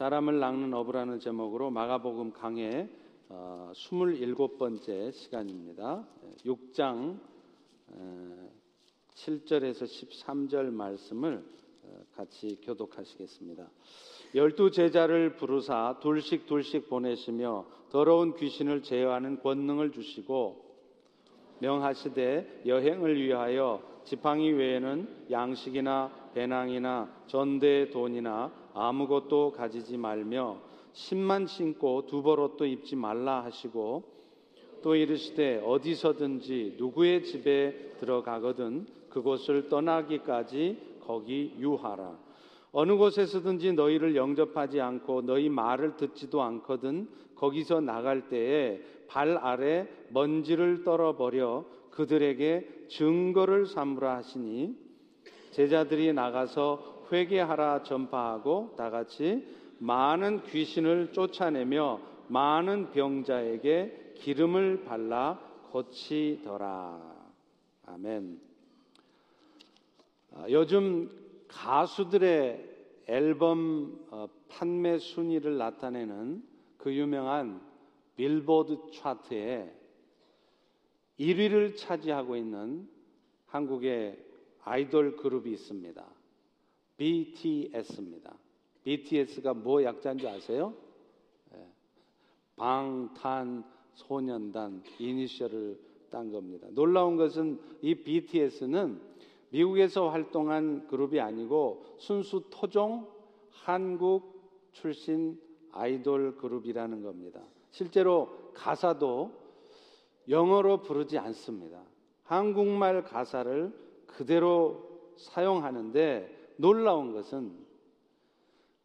사람을 낚는 어부라는 제목으로 마가복음 강해 어, 27번째 시간입니다. 6장 7절에서 13절 말씀을 어, 같이 교독하시겠습니다. 열두 제자를 부르사 둘씩 둘씩 보내시며 더러운 귀신을 제어하는 권능을 주시고 명하시되 여행을 위하여 지팡이 외에는 양식이나 배낭이나 전대 돈이나 아무것도 가지지 말며 신만 신고 두벌 옷도 입지 말라 하시고 또 이르시되 어디서든지 누구의 집에 들어가거든 그곳을 떠나기까지 거기 유하라. 어느 곳에서든지 너희를 영접하지 않고 너희 말을 듣지도 않거든 거기서 나갈 때에 발 아래 먼지를 떨어버려 그들에게 증거를 삼으라 하시니 제자들이 나가서 회개하라 전파하고 다 같이 많은 귀신을 쫓아내며 많은 병자에게 기름을 발라 고치더라. 아멘. 아, 요즘 가수들의 앨범 어, 판매 순위를 나타내는 그 유명한 빌보드 차트에 1위를 차지하고 있는 한국의 아이돌 그룹이 있습니다. BTS입니다. BTS가 뭐 약자인 줄 아세요? 네. 방탄소년단 이니셜을 딴 겁니다. 놀라운 것은 이 BTS는 미국에서 활동한 그룹이 아니고 순수 토종 한국 출신 아이돌 그룹이라는 겁니다. 실제로 가사도 영어로 부르지 않습니다. 한국말 가사를 그대로 사용하는데 놀라운 것은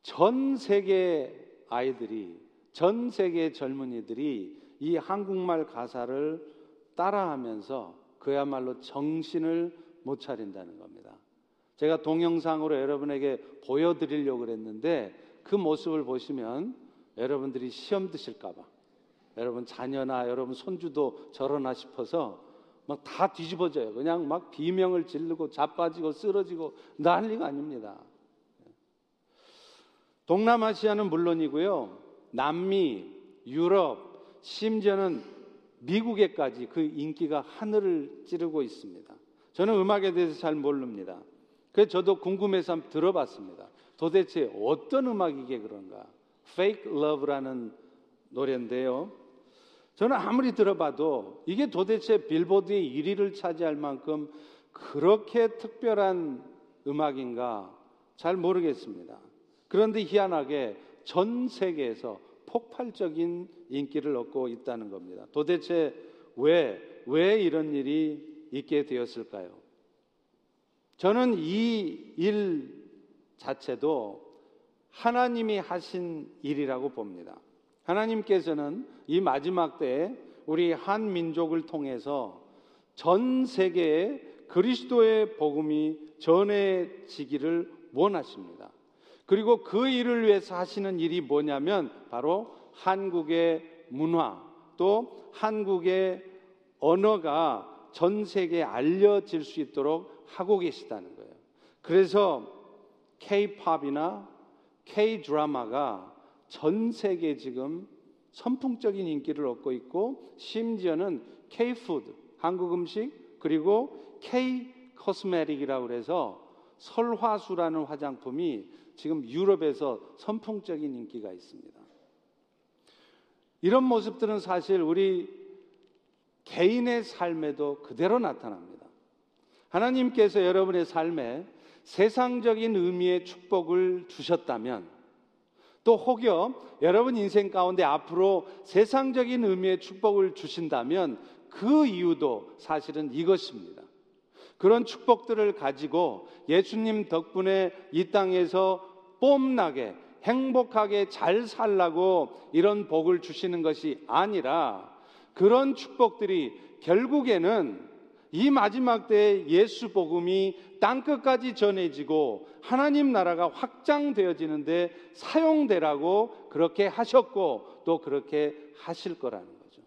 전 세계 아이들이 전 세계 젊은이들이 이 한국말 가사를 따라하면서 그야말로 정신을 못 차린다는 겁니다. 제가 동영상으로 여러분에게 보여드리려고 그랬는데 그 모습을 보시면 여러분들이 시험 드실까봐 여러분 자녀나 여러분 손주도 저러나 싶어서 막 다 뒤집어져요. 그냥 막 비명을 지르고 자빠지고 쓰러지고 난리가 아닙니다. 동남아시아는 물론이고요. 남미, 유럽, 심지어는 미국에까지 그 인기가 하늘을 찌르고 있습니다. 저는 음악에 대해서 잘 모릅니다. 그래서 저도 궁금해서 한번 들어봤습니다. 도대체 어떤 음악이게 그런가? Fake Love라는 노래인데요. 저는 아무리 들어봐도 이게 도대체 빌보드의 1위를 차지할 만큼 그렇게 특별한 음악인가 잘 모르겠습니다. 그런데 희한하게 전 세계에서 폭발적인 인기를 얻고 있다는 겁니다. 도대체 왜, 왜 이런 일이 있게 되었을까요? 저는 이 일 자체도 하나님이 하신 일이라고 봅니다. 하나님께서는 이 마지막 때에 우리 한 민족을 통해서 전 세계에 그리스도의 복음이 전해지기를 원하십니다. 그리고 그 일을 위해서 하시는 일이 뭐냐면 바로 한국의 문화 또 한국의 언어가 전 세계에 알려질 수 있도록 하고 계시다는 거예요. 그래서 K-팝이나 K-드라마가 전 세계에 지금 선풍적인 인기를 얻고 있고 심지어는 K-푸드, 한국 음식 그리고 K-코스메틱이라고 그래서 설화수라는 화장품이 지금 유럽에서 선풍적인 인기가 있습니다. 이런 모습들은 사실 우리 개인의 삶에도 그대로 나타납니다. 하나님께서 여러분의 삶에 세상적인 의미의 축복을 주셨다면 또 혹여 여러분 인생 가운데 앞으로 세상적인 의미의 축복을 주신다면 그 이유도 사실은 이것입니다. 그런 축복들을 가지고 예수님 덕분에 이 땅에서 뽐나게 행복하게 잘 살라고 이런 복을 주시는 것이 아니라 그런 축복들이 결국에는 이 마지막 때에 예수 복음이 땅 끝까지 전해지고 하나님 나라가 확장되어지는데 사용되라고 그렇게 하셨고 또 그렇게 하실 거라는 거죠.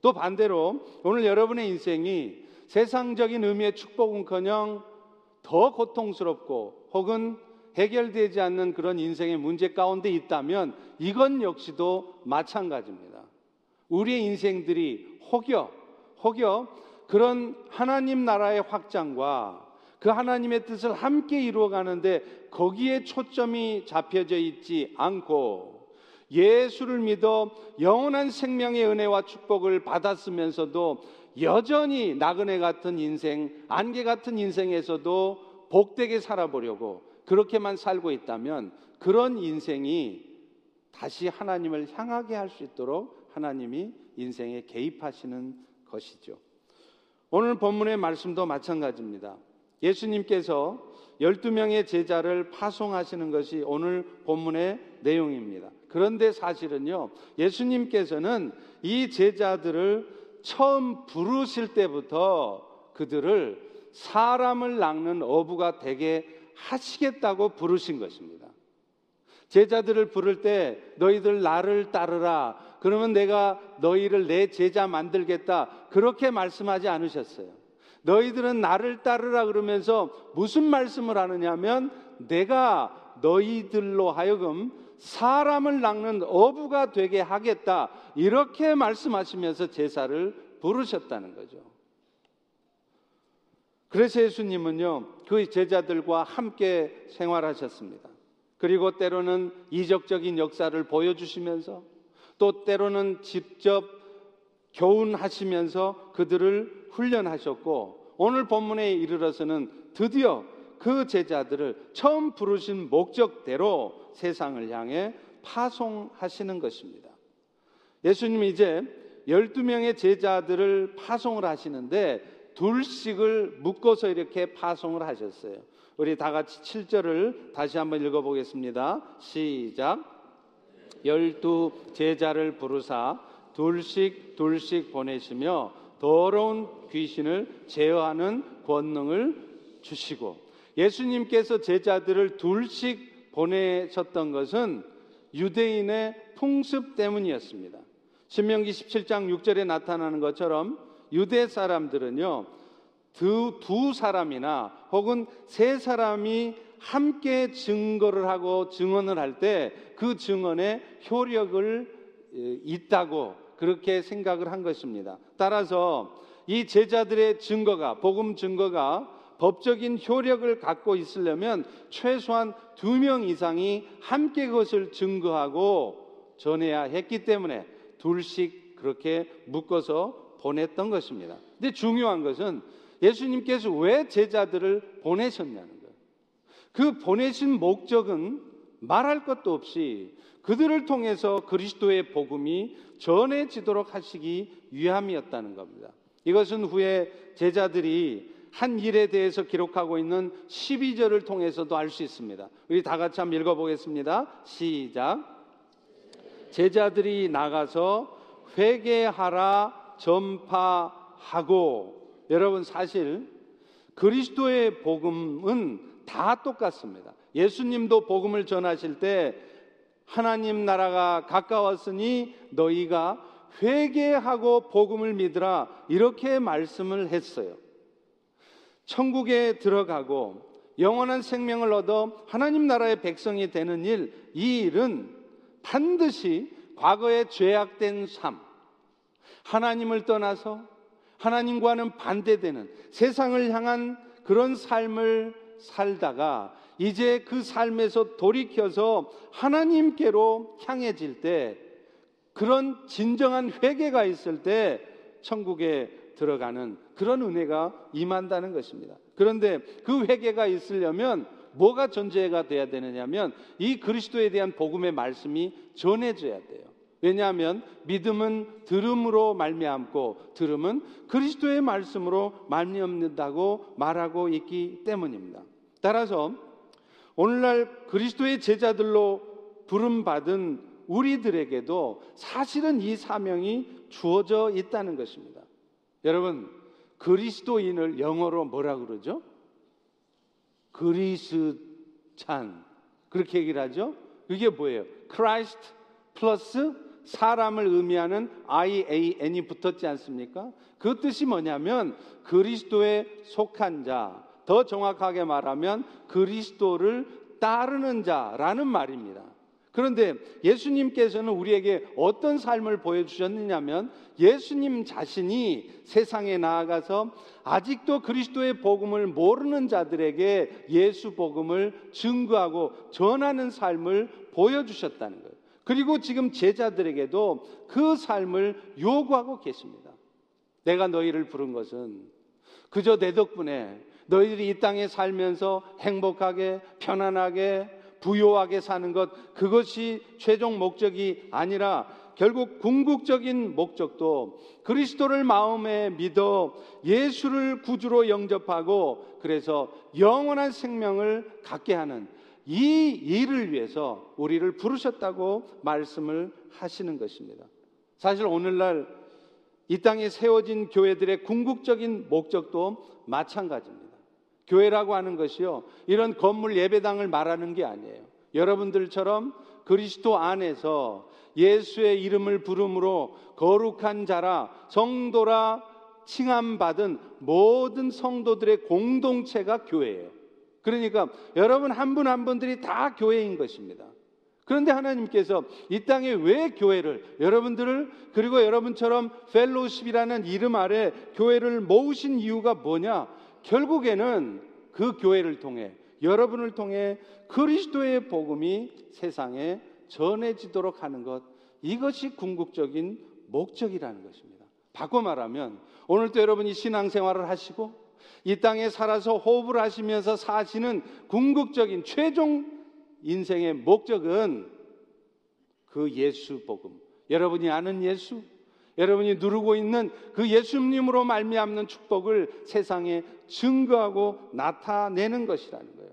또 반대로 오늘 여러분의 인생이 세상적인 의미의 축복은커녕 더 고통스럽고 혹은 해결되지 않는 그런 인생의 문제 가운데 있다면 이건 역시도 마찬가지입니다. 우리의 인생들이 혹여, 혹여 그런 하나님 나라의 확장과 그 하나님의 뜻을 함께 이루어가는데 거기에 초점이 잡혀져 있지 않고 예수를 믿어 영원한 생명의 은혜와 축복을 받았으면서도 여전히 나그네 같은 인생, 안개 같은 인생에서도 복되게 살아보려고 그렇게만 살고 있다면 그런 인생이 다시 하나님을 향하게 할 수 있도록 하나님이 인생에 개입하시는 것이죠. 오늘 본문의 말씀도 마찬가지입니다. 예수님께서 12명의 제자를 파송하시는 것이 오늘 본문의 내용입니다. 그런데 사실은요, 예수님께서는 이 제자들을 처음 부르실 때부터 그들을 사람을 낚는 어부가 되게 하시겠다고 부르신 것입니다. 제자들을 부를 때 너희들 나를 따르라. 그러면 내가 너희를 내 제자 만들겠다. 그렇게 말씀하지 않으셨어요. 너희들은 나를 따르라 그러면서 무슨 말씀을 하느냐면 내가 너희들로 하여금 사람을 낚는 어부가 되게 하겠다. 이렇게 말씀하시면서 제사를 부르셨다는 거죠. 그래서 예수님은요, 그 제자들과 함께 생활하셨습니다. 그리고 때로는 이적적인 역사를 보여주시면서 또 때로는 직접 교훈하시면서 그들을 훈련하셨고 오늘 본문에 이르러서는 드디어 그 제자들을 처음 부르신 목적대로 세상을 향해 파송하시는 것입니다. 예수님이 이제 12명의 제자들을 파송을 하시는데 둘씩을 묶어서 이렇게 파송을 하셨어요. 우리 다 같이 7절을 다시 한번 읽어보겠습니다. 시작. 열두 제자를 부르사 둘씩 둘씩 보내시며 더러운 귀신을 제어하는 권능을 주시고 예수님께서 제자들을 둘씩 보내셨던 것은 유대인의 풍습 때문이었습니다. 신명기 17장 6절에 나타나는 것처럼 유대 사람들은요, 두, 두 사람이나 혹은 세 사람이 함께 증거를 하고 증언을 할 때 그 증언에 효력을 있다고 그렇게 생각을 한 것입니다. 따라서 이 제자들의 증거가, 복음 증거가 법적인 효력을 갖고 있으려면 최소한 두 명 이상이 함께 그것을 증거하고 전해야 했기 때문에 둘씩 그렇게 묶어서 보냈던 것입니다. 근데 중요한 것은 예수님께서 왜 제자들을 보내셨냐는 거예요. 그 보내신 목적은 말할 것도 없이 그들을 통해서 그리스도의 복음이 전해지도록 하시기 위함이었다는 겁니다. 이것은 후에 제자들이 한 일에 대해서 기록하고 있는 12절을 통해서도 알 수 있습니다. 우리 다 같이 한번 읽어보겠습니다. 시작. 제자들이 나가서 회개하라 전파하고 여러분 사실 그리스도의 복음은 다 똑같습니다. 예수님도 복음을 전하실 때 하나님 나라가 가까웠으니 너희가 회개하고 복음을 믿으라 이렇게 말씀을 했어요. 천국에 들어가고 영원한 생명을 얻어 하나님 나라의 백성이 되는 일, 이 일은 반드시 과거에 죄악된 삶, 하나님을 떠나서 하나님과는 반대되는 세상을 향한 그런 삶을 살다가 이제 그 삶에서 돌이켜서 하나님께로 향해질 때 그런 진정한 회개가 있을 때 천국에 들어가는 그런 은혜가 임한다는 것입니다. 그런데 그 회개가 있으려면 뭐가 전제가 돼야 되느냐면 이 그리스도에 대한 복음의 말씀이 전해져야 돼요. 왜냐하면 믿음은 들음으로 말미암고 들음은 그리스도의 말씀으로 말미암는다고 말하고 있기 때문입니다. 따라서 오늘날 그리스도의 제자들로 부름받은 우리들에게도 사실은 이 사명이 주어져 있다는 것입니다. 여러분, 그리스도인을 영어로 뭐라 그러죠? 그리스찬. 그렇게 얘기를 하죠? 그게 뭐예요? Christ 플러스 사람을 의미하는 IAN이 붙었지 않습니까? 그 뜻이 뭐냐면 그리스도에 속한 자, 더 정확하게 말하면 그리스도를 따르는 자라는 말입니다. 그런데 예수님께서는 우리에게 어떤 삶을 보여주셨느냐면 예수님 자신이 세상에 나아가서 아직도 그리스도의 복음을 모르는 자들에게 예수 복음을 증거하고 전하는 삶을 보여주셨다는 거예요. 그리고 지금 제자들에게도 그 삶을 요구하고 계십니다. 내가 너희를 부른 것은 그저 내 덕분에 너희들이 이 땅에 살면서 행복하게 편안하게 부요하게 사는 것 그것이 최종 목적이 아니라 결국 궁극적인 목적도 그리스도를 마음에 믿어 예수를 구주로 영접하고 그래서 영원한 생명을 갖게 하는 이 일을 위해서 우리를 부르셨다고 말씀을 하시는 것입니다. 사실 오늘날 이 땅에 세워진 교회들의 궁극적인 목적도 마찬가지입니다. 교회라고 하는 것이요. 이런 건물 예배당을 말하는 게 아니에요. 여러분들처럼 그리스도 안에서 예수의 이름을 부름으로 거룩한 자라 성도라 칭함받은 모든 성도들의 공동체가 교회예요. 그러니까 여러분 한 분 한 분들이 다 교회인 것입니다. 그런데 하나님께서 이 땅에 왜 교회를 여러분들을 그리고 여러분처럼 펠로십이라는 이름 아래 교회를 모으신 이유가 뭐냐? 결국에는 그 교회를 통해 여러분을 통해 그리스도의 복음이 세상에 전해지도록 하는 것 이것이 궁극적인 목적이라는 것입니다. 바꿔 말하면 오늘도 여러분이 신앙생활을 하시고 이 땅에 살아서 호흡을 하시면서 사시는 궁극적인 최종 인생의 목적은 그 예수 복음. 여러분이 아는 예수, 여러분이 누르고 있는 그 예수님으로 말미암는 축복을 세상에 증거하고 나타내는 것이라는 거예요.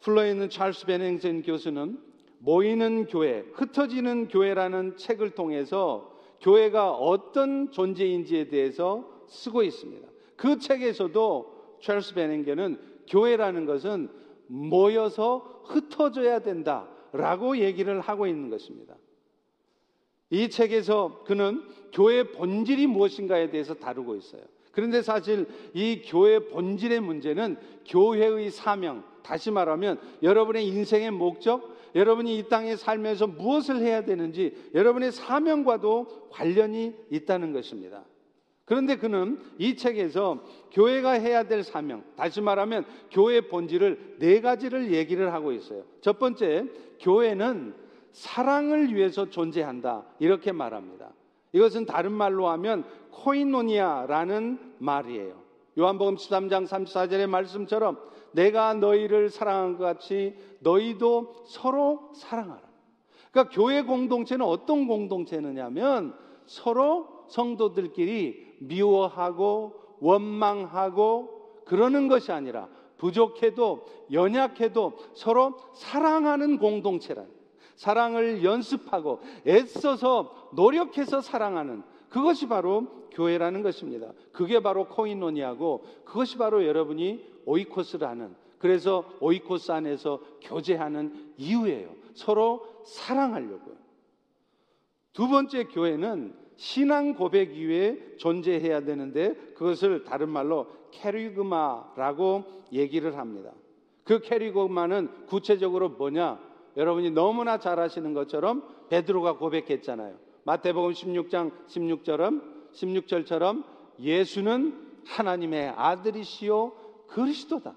플러에 있는 찰스 베냉센 교수는 모이는 교회, 흩어지는 교회라는 책을 통해서 교회가 어떤 존재인지에 대해서 쓰고 있습니다. 그 책에서도 찰스 베냉겐은 교회라는 것은 모여서 흩어져야 된다라고 얘기를 하고 있는 것입니다. 이 책에서 그는 교회 본질이 무엇인가에 대해서 다루고 있어요. 그런데 사실 이 교회 본질의 문제는 교회의 사명, 다시 말하면 여러분의 인생의 목적, 여러분이 이 땅에 살면서 무엇을 해야 되는지 여러분의 사명과도 관련이 있다는 것입니다. 그런데 그는 이 책에서 교회가 해야 될 사명, 다시 말하면 교회 본질을 네 가지를 얘기를 하고 있어요. 첫 번째, 교회는 사랑을 위해서 존재한다. 이렇게 말합니다. 이것은 다른 말로 하면 코이노니아라는 말이에요. 요한복음 13장 34절의 말씀처럼 내가 너희를 사랑한 것 같이 너희도 서로 사랑하라. 그러니까 교회 공동체는 어떤 공동체느냐면 서로 성도들끼리 미워하고 원망하고 그러는 것이 아니라 부족해도 연약해도 서로 사랑하는 공동체란 사랑을 연습하고 애써서 노력해서 사랑하는 그것이 바로 교회라는 것입니다. 그게 바로 코인노니하고 그것이 바로 여러분이 오이코스를 하는 그래서 오이코스 안에서 교제하는 이유예요. 서로 사랑하려고요. 두 번째 교회는 신앙 고백 이후에 존재해야 되는데 그것을 다른 말로 캐리그마라고 얘기를 합니다. 그 캐리그마는 구체적으로 뭐냐? 여러분이 너무나 잘 아시는 것처럼 베드로가 고백했잖아요. 마태복음 16장 16절은 16절처럼 예수는 하나님의 아들이시요 그리스도다.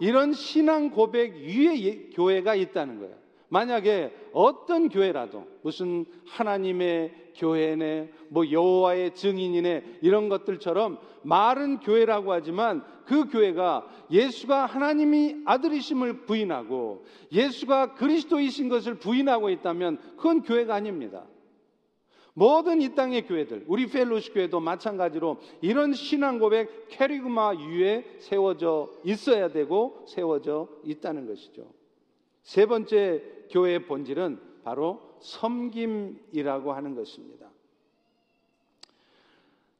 이런 신앙 고백 위에 예, 교회가 있다는 거예요. 만약에 어떤 교회라도 무슨 하나님의 교회네 뭐 여호와의 증인이네 이런 것들처럼 말은 교회라고 하지만 그 교회가 예수가 하나님이 아들이심을 부인하고 예수가 그리스도이신 것을 부인하고 있다면 그건 교회가 아닙니다. 모든 이 땅의 교회들, 우리 펠로시 교회도 마찬가지로 이런 신앙 고백 캐리그마 위에 세워져 있어야 되고 세워져 있다는 것이죠. 세 번째 교회의 본질은 바로 섬김이라고 하는 것입니다.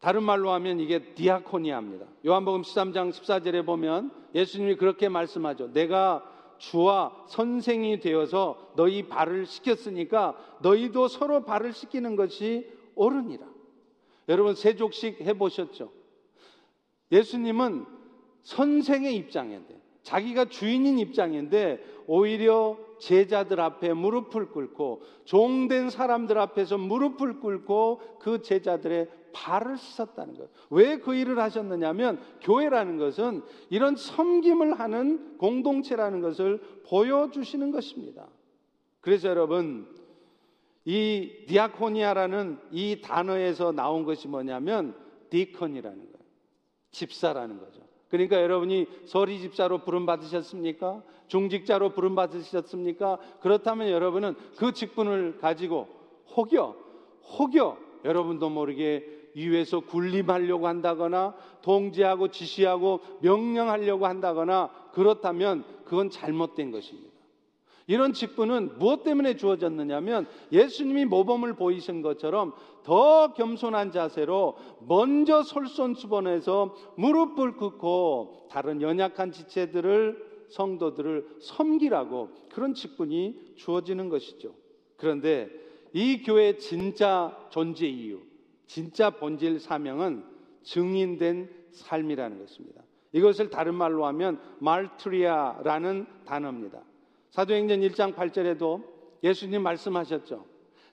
다른 말로 하면 이게 디아코니아입니다. 요한복음 13장 14절에 보면 예수님이 그렇게 말씀하죠. 내가 주와 선생이 되어서 너희 발을 씻겼으니까 너희도 서로 발을 씻기는 것이 옳으니라. 여러분 세족식 해보셨죠? 예수님은 선생의 입장에 자기가 주인인 입장인데 오히려 제자들 앞에 무릎을 꿇고 종된 사람들 앞에서 무릎을 꿇고 그 제자들의 발을 씻었다는 거예요. 왜그 일을 하셨느냐면 교회라는 것은 이런 섬김을 하는 공동체라는 것을 보여주시는 것입니다. 그래서 여러분 이 디아코니아라는 이 단어에서 나온 것이 뭐냐면 디컨이라는 거예요. 집사라는 거죠. 그러니까 여러분이 서리 집사로 부름 받으셨습니까? 중직자로 부름 받으셨습니까? 그렇다면 여러분은 그 직분을 가지고 혹여 혹여 여러분도 모르게 위에서 군림하려고 한다거나 통제하고 지시하고 명령하려고 한다거나 그렇다면 그건 잘못된 것입니다. 이런 직분은 무엇 때문에 주어졌느냐면 예수님이 모범을 보이신 것처럼 더 겸손한 자세로 먼저 솔선수범해서 무릎을 꿇고 다른 연약한 지체들을 성도들을 섬기라고 그런 직분이 주어지는 것이죠. 그런데 이 교회의 진짜 존재 이유, 진짜 본질 사명은 증인된 삶이라는 것입니다. 이것을 다른 말로 하면 말트리아라는 단어입니다. 사도행전 1장 8절에도 예수님 말씀하셨죠.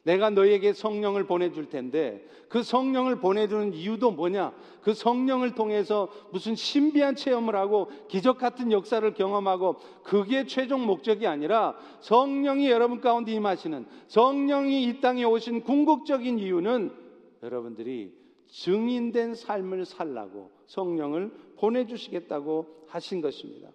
내가 너에게 성령을 보내줄 텐데 그 성령을 보내주는 이유도 뭐냐? 그 성령을 통해서 무슨 신비한 체험을 하고 기적 같은 역사를 경험하고 그게 최종 목적이 아니라 성령이 여러분 가운데 임하시는 성령이 이 땅에 오신 궁극적인 이유는 여러분들이 증인된 삶을 살라고 성령을 보내주시겠다고 하신 것입니다.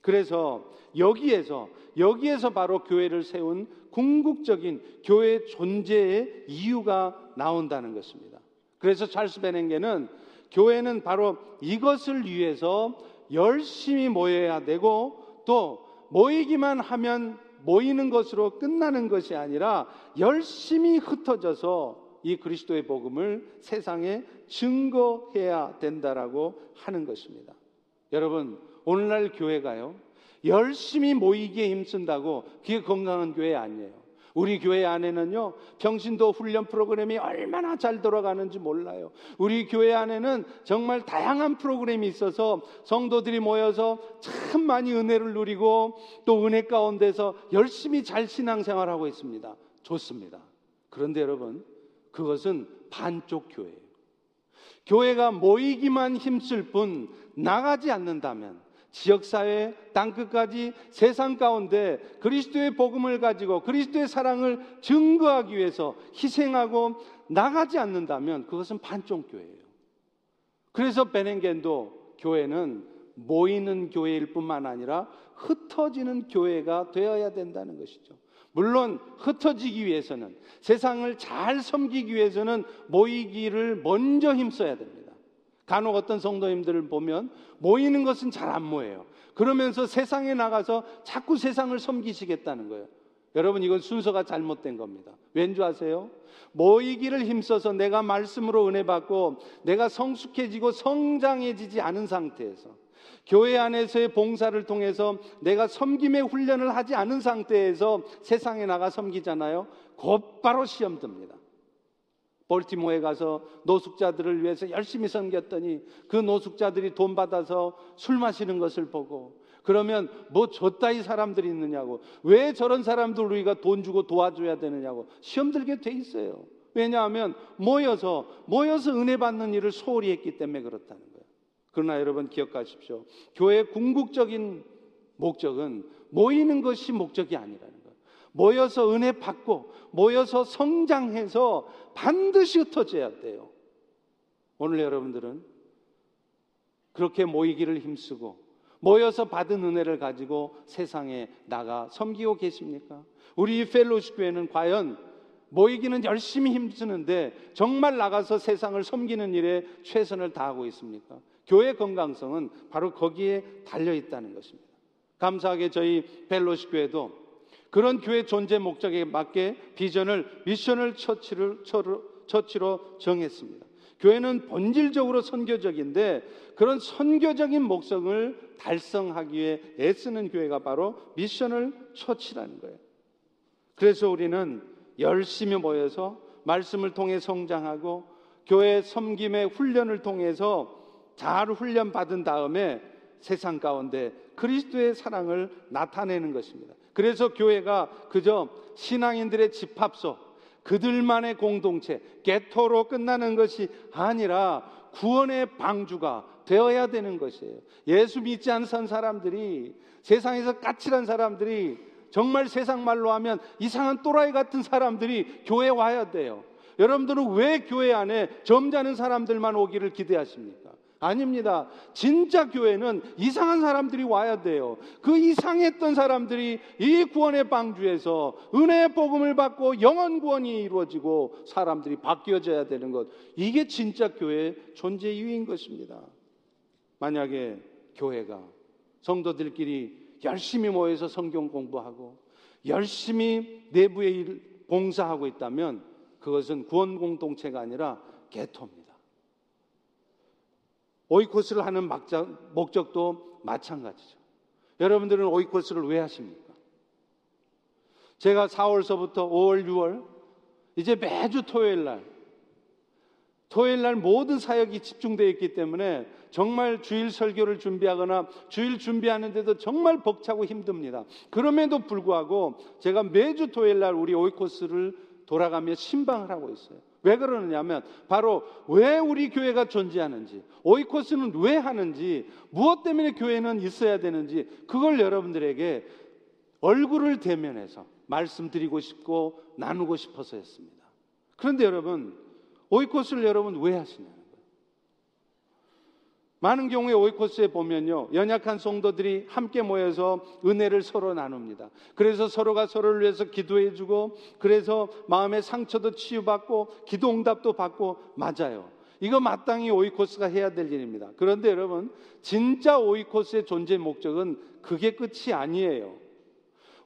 그래서 여기에서 여기에서 바로 교회를 세운 궁극적인 교회 존재의 이유가 나온다는 것입니다. 그래서 찰스 베냉게는 교회는 바로 이것을 위해서 열심히 모여야 되고 또 모이기만 하면 모이는 것으로 끝나는 것이 아니라 열심히 흩어져서 이 그리스도의 복음을 세상에 증거해야 된다라고 하는 것입니다. 여러분, 오늘날 교회가요, 열심히 모이기에 힘쓴다고 그게 건강한 교회 아니에요. 우리 교회 안에는요, 평신도 훈련 프로그램이 얼마나 잘 돌아가는지 몰라요. 우리 교회 안에는 정말 다양한 프로그램이 있어서 성도들이 모여서 참 많이 은혜를 누리고 또 은혜 가운데서 열심히 잘 신앙생활하고 있습니다. 좋습니다. 그런데 여러분, 그것은 반쪽 교회예요. 교회가 모이기만 힘쓸 뿐 나가지 않는다면 지역사회, 땅끝까지 세상 가운데 그리스도의 복음을 가지고 그리스도의 사랑을 증거하기 위해서 희생하고 나가지 않는다면 그것은 반쪽교회예요. 그래서 베넨겐도 교회는 모이는 교회일 뿐만 아니라 흩어지는 교회가 되어야 된다는 것이죠. 물론 흩어지기 위해서는 세상을 잘 섬기기 위해서는 모이기를 먼저 힘써야 됩니다. 간혹 어떤 성도님들을 보면 모이는 것은 잘 안 모여요. 그러면서 세상에 나가서 자꾸 세상을 섬기시겠다는 거예요. 여러분 이건 순서가 잘못된 겁니다. 왠지 아세요? 모이기를 힘써서 내가 말씀으로 은혜 받고 내가 성숙해지고 성장해지지 않은 상태에서 교회 안에서의 봉사를 통해서 내가 섬김의 훈련을 하지 않은 상태에서 세상에 나가 섬기잖아요. 곧바로 시험 듭니다. 볼티모에 가서 노숙자들을 위해서 열심히 섬겼더니 그 노숙자들이 돈 받아서 술 마시는 것을 보고 그러면 뭐 저따 이 사람들이 있느냐고 왜 저런 사람들 우리가 돈 주고 도와줘야 되느냐고 시험 들게 돼 있어요. 왜냐하면 모여서 모여서 은혜 받는 일을 소홀히 했기 때문에 그렇다는 거예요. 그러나 여러분 기억하십시오. 교회 궁극적인 목적은 모이는 것이 목적이 아니라는 거예요. 모여서 은혜 받고 모여서 성장해서 반드시 흩어져야 돼요. 오늘 여러분들은 그렇게 모이기를 힘쓰고 모여서 받은 은혜를 가지고 세상에 나가 섬기고 계십니까? 우리 휄로쉽 교회는 과연 모이기는 열심히 힘쓰는데 정말 나가서 세상을 섬기는 일에 최선을 다하고 있습니까? 교회 건강성은 바로 거기에 달려 있다는 것입니다. 감사하게 저희 휄로쉽 교회도 그런 교회 존재 목적에 맞게 비전을 missional church를 church로 정했습니다. 교회는 본질적으로 선교적인데 그런 선교적인 목적을 달성하기 위해 애쓰는 교회가 바로 missional church라는 거예요. 그래서 우리는 열심히 모여서 말씀을 통해 성장하고 교회 섬김의 훈련을 통해서 잘 훈련 받은 다음에 세상 가운데 그리스도의 사랑을 나타내는 것입니다. 그래서 교회가 그저 신앙인들의 집합소, 그들만의 공동체, 게토로 끝나는 것이 아니라 구원의 방주가 되어야 되는 것이에요. 예수 믿지 않는 사람들이 세상에서 까칠한 사람들이 정말 세상 말로 하면 이상한 또라이 같은 사람들이 교회에 와야 돼요. 여러분들은 왜 교회 안에 점잖은 사람들만 오기를 기대하십니까? 아닙니다. 진짜 교회는 이상한 사람들이 와야 돼요. 그 이상했던 사람들이 이 구원의 방주에서 은혜의 복음을 받고 영원 구원이 이루어지고 사람들이 바뀌어져야 되는 것. 이게 진짜 교회의 존재 이유인 것입니다. 만약에 교회가 성도들끼리 열심히 모여서 성경 공부하고 열심히 내부의 일 봉사하고 있다면 그것은 구원 공동체가 아니라 개토입니다. 오이코스를 하는 목적도 마찬가지죠. 여러분들은 오이코스를 왜 하십니까? 제가 4월서부터 5월, 6월 이제 매주 토요일 날 토요일 날 모든 사역이 집중되어 있기 때문에 정말 주일 설교를 준비하거나 주일 준비하는데도 정말 벅차고 힘듭니다. 그럼에도 불구하고 제가 매주 토요일 날 우리 오이코스를 돌아가며 신방을 하고 있어요. 왜 그러느냐면 바로 왜 우리 교회가 존재하는지, 오이코스는 왜 하는지, 무엇 때문에 교회는 있어야 되는지 그걸 여러분들에게 얼굴을 대면해서 말씀드리고 싶고 나누고 싶어서였습니다. 그런데 여러분, 오이코스를 여러분 왜 거예요. 많은 경우에 오이코스에 보면요. 연약한 성도들이 함께 모여서 은혜를 서로 나눕니다. 그래서 서로가 서로를 위해서 기도해 주고 그래서 마음의 상처도 치유받고 기도 응답도 받고 맞아요. 이거 마땅히 오이코스가 해야 될 일입니다. 그런데 여러분, 진짜 오이코스의 존재 목적은 그게 끝이 아니에요.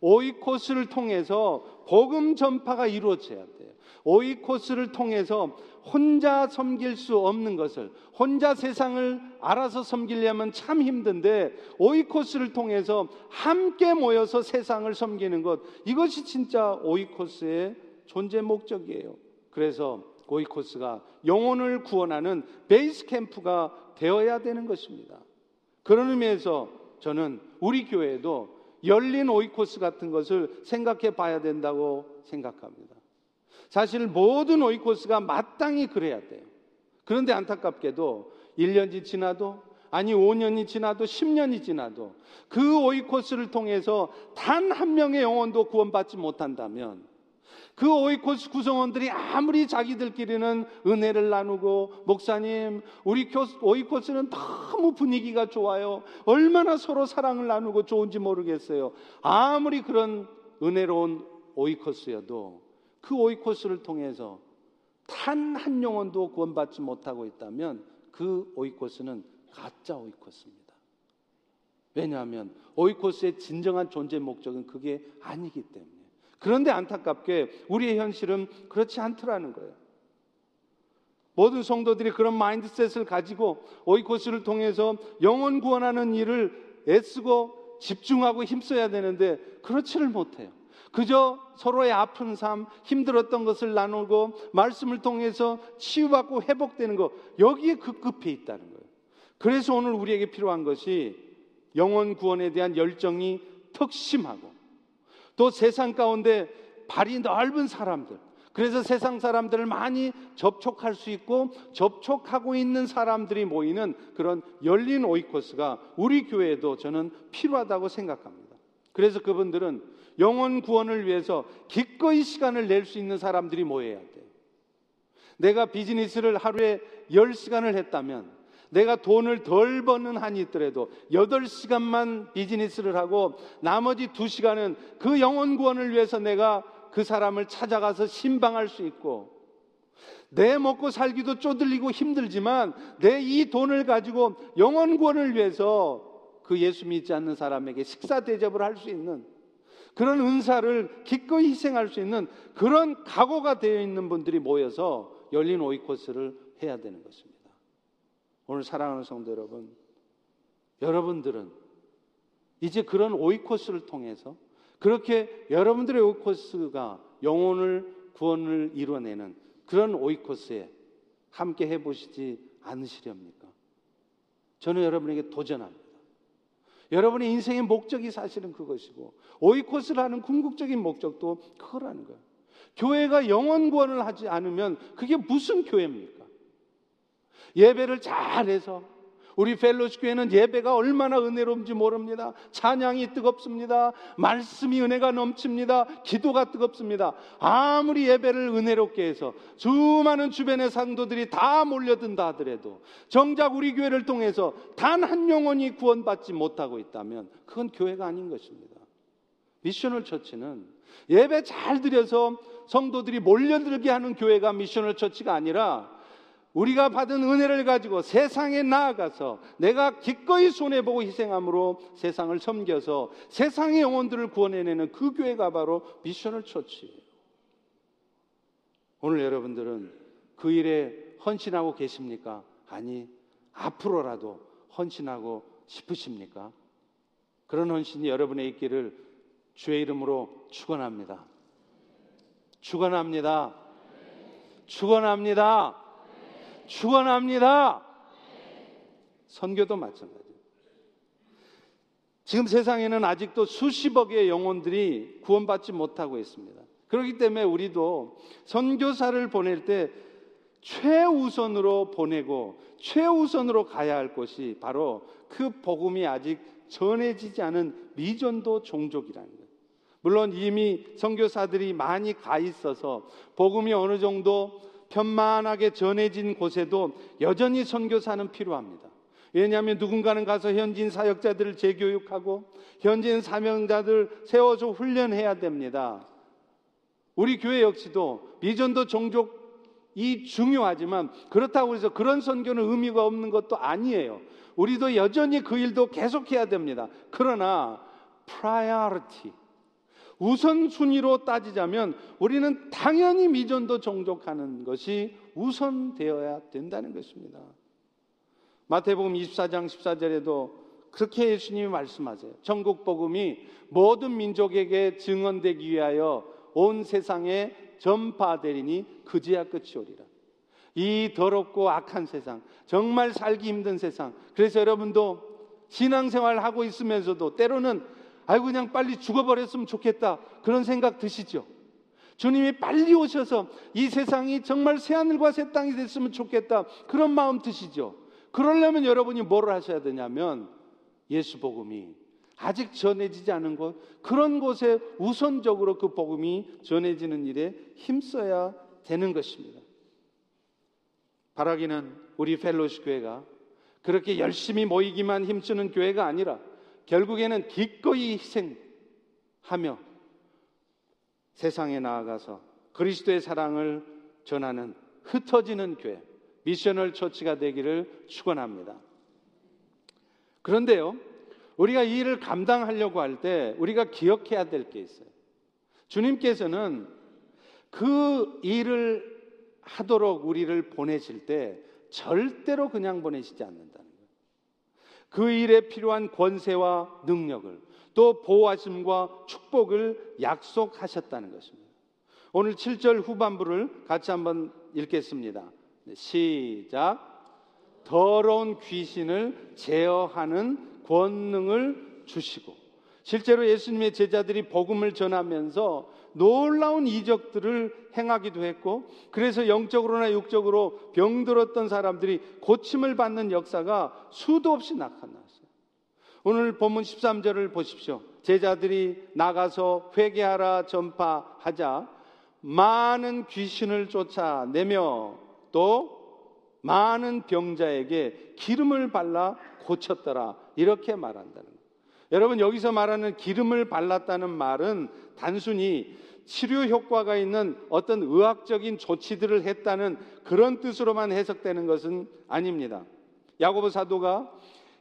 오이코스를 통해서 복음 전파가 이루어져야 돼요. 오이코스를 통해서 혼자 섬길 수 없는 것을 혼자 세상을 알아서 섬기려면 참 힘든데 오이코스를 통해서 함께 모여서 세상을 섬기는 것 이것이 진짜 오이코스의 존재 목적이에요. 그래서 오이코스가 영혼을 구원하는 베이스 캠프가 되어야 되는 것입니다. 그런 의미에서 저는 우리 교회에도 열린 오이코스 같은 것을 생각해 봐야 된다고 생각합니다. 사실 모든 오이코스가 마땅히 그래야 돼요. 그런데 안타깝게도 1년이 지나도 아니 5년이 지나도 10년이 지나도 그 오이코스를 통해서 단 한 명의 영혼도 구원받지 못한다면 그 오이코스 구성원들이 아무리 자기들끼리는 은혜를 나누고 목사님 우리 오이코스는 너무 분위기가 좋아요. 얼마나 서로 사랑을 나누고 좋은지 모르겠어요. 아무리 그런 은혜로운 오이코스여도 그 오이코스를 통해서 단 한 영혼도 구원받지 못하고 있다면 그 오이코스는 가짜 오이코스입니다. 왜냐하면 오이코스의 진정한 존재 목적은 그게 아니기 때문에. 그런데 안타깝게 우리의 현실은 그렇지 않더라는 거예요. 모든 성도들이 그런 mindset을 가지고 오이코스를 통해서 영혼 구원하는 일을 애쓰고 집중하고 힘써야 되는데 그렇지를 못해요. 그저 서로의 아픈 삶, 힘들었던 것을 나누고 말씀을 통해서 치유받고 회복되는 것, 여기에 급급해 있다는 거예요. 그래서 오늘 우리에게 필요한 것이 영혼 구원에 대한 열정이 특심하고 또 세상 가운데 발이 넓은 사람들, 그래서 세상 사람들을 많이 접촉할 수 있고 접촉하고 있는 사람들이 모이는 그런 열린 오이코스가 우리 교회에도 저는 필요하다고 생각합니다. 그래서 그분들은 영혼 구원을 위해서 기꺼이 시간을 낼 수 있는 사람들이 모여야 돼요. 내가 비즈니스를 하루에 10시간을 했다면 내가 돈을 덜 버는 한이 있더라도 8시간만 비즈니스를 하고 나머지 2시간은 그 영혼 구원을 위해서 내가 그 사람을 찾아가서 신방할 수 있고 내 먹고 살기도 쪼들리고 힘들지만 내 이 돈을 가지고 영혼 구원을 위해서 그 예수 믿지 않는 사람에게 식사 대접을 할 수 있는 그런 은사를 기꺼이 희생할 수 있는 그런 각오가 되어 있는 분들이 모여서 열린 오이코스를 해야 되는 것입니다. 오늘 사랑하는 성도 여러분, 여러분들은 이제 그런 오이코스를 통해서 그렇게 여러분들의 오이코스가 영혼을 구원을 이뤄내는 그런 오이코스에 함께 해보시지 않으시렵니까? 저는 여러분에게 도전합니다. 여러분의 인생의 목적이 사실은 그것이고 오이코스를 하는 궁극적인 목적도 그거라는 거예요. 교회가 영원 구원을 하지 않으면 그게 무슨 교회입니까? 예배를 잘해서 우리 펠로시 교회는 예배가 얼마나 은혜로운지 모릅니다. 찬양이 뜨겁습니다. 말씀이 은혜가 넘칩니다. 기도가 뜨겁습니다. 아무리 예배를 은혜롭게 해서 수많은 주변의 상도들이 다 몰려든다 하더라도 정작 우리 교회를 통해서 단 한 영혼이 구원받지 못하고 있다면 그건 교회가 아닌 것입니다. 미셔널 처치는 예배 잘 드려서 성도들이 몰려들게 하는 교회가 미셔널 처치가 아니라 우리가 받은 은혜를 가지고 세상에 나아가서 내가 기꺼이 손해보고 희생함으로 세상을 섬겨서 세상의 영혼들을 구원해내는 그 교회가 바로 미션을 처치예요. 오늘 여러분들은 그 일에 헌신하고 계십니까? 아니, 앞으로라도 헌신하고 싶으십니까? 그런 헌신이 여러분의 있기를 주의 이름으로 축원합니다. 축원합니다. 축원합니다. 축원합니다. 선교도 마찬가지. 지금 세상에는 아직도 수십억의 영혼들이 구원받지 못하고 있습니다. 그렇기 때문에 우리도 선교사를 보낼 때 최우선으로 보내고 최우선으로 가야 할 곳이 바로 그 복음이 아직 전해지지 않은 미전도 종족이라는 거예요. 물론 이미 선교사들이 많이 가 있어서 복음이 어느 정도 편만하게 전해진 곳에도 여전히 선교사는 필요합니다. 왜냐하면 누군가는 가서 현지인 사역자들을 재교육하고 현지인 사명자들 세워서 훈련해야 됩니다. 우리 교회 역시도 미전도 종족이 중요하지만 그렇다고 해서 그런 선교는 의미가 없는 것도 아니에요. 우리도 여전히 그 일도 계속해야 됩니다. 그러나 priority 우선순위로 따지자면 우리는 당연히 미전도 종족하는 것이 우선되어야 된다는 것입니다. 마태복음 24장 14절에도 그렇게 예수님이 말씀하세요. 전국 복음이 모든 민족에게 증언되기 위하여 온 세상에 전파되리니 그제야 끝이 오리라. 이 더럽고 악한 세상, 정말 살기 힘든 세상. 그래서 여러분도 신앙생활 하고 있으면서도 때로는 아이고 그냥 빨리 죽어버렸으면 좋겠다 그런 생각 드시죠? 주님이 빨리 오셔서 이 세상이 정말 새하늘과 새 땅이 됐으면 좋겠다 그런 마음 드시죠? 그러려면 여러분이 뭐를 하셔야 되냐면 예수 복음이 아직 전해지지 않은 곳 그런 곳에 우선적으로 그 복음이 전해지는 일에 힘써야 되는 것입니다. 바라기는 우리 펠로시 교회가 그렇게 열심히 모이기만 힘쓰는 교회가 아니라 결국에는 기꺼이 희생하며 세상에 나아가서 그리스도의 사랑을 전하는 흩어지는 교회, 미셔널 처치가 되기를 축원합니다. 그런데요, 우리가 이 일을 감당하려고 할 때 우리가 기억해야 될 게 있어요. 주님께서는 그 일을 하도록 우리를 보내실 때 절대로 그냥 보내시지 않는다. 그 일에 필요한 권세와 능력을 또 보호하심과 축복을 약속하셨다는 것입니다. 오늘 7절 후반부를 같이 한번 읽겠습니다. 네, 시작. 더러운 귀신을 제어하는 권능을 주시고 실제로 예수님의 제자들이 복음을 전하면서 놀라운 이적들을 행하기도 했고 그래서 영적으로나 육적으로 병들었던 사람들이 고침을 받는 역사가 수도 없이 나타났어요. 오늘 본문 13절을 보십시오. 제자들이 나가서 회개하라 전파하자 많은 귀신을 쫓아내며 또 많은 병자에게 기름을 발라 고쳤더라. 이렇게 말한다는 거예요. 여러분 여기서 말하는 기름을 발랐다는 말은 단순히 치료 효과가 있는 어떤 의학적인 조치들을 했다는 그런 뜻으로만 해석되는 것은 아닙니다. 야고보 사도가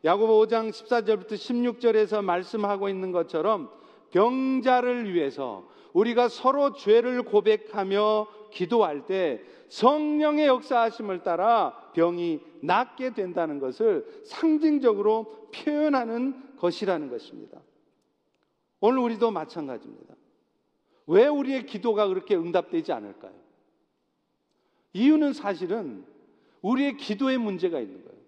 야고보 5장 14절부터 16절에서 말씀하고 있는 것처럼 병자를 위해서 우리가 서로 죄를 고백하며 기도할 때 성령의 역사하심을 따라 병이 낫게 된다는 것을 상징적으로 표현하는 것이라는 것입니다. 오늘 우리도 마찬가지입니다. 왜 우리의 기도가 그렇게 응답되지 않을까요? 이유는 사실은 우리의 기도에 문제가 있는 거예요.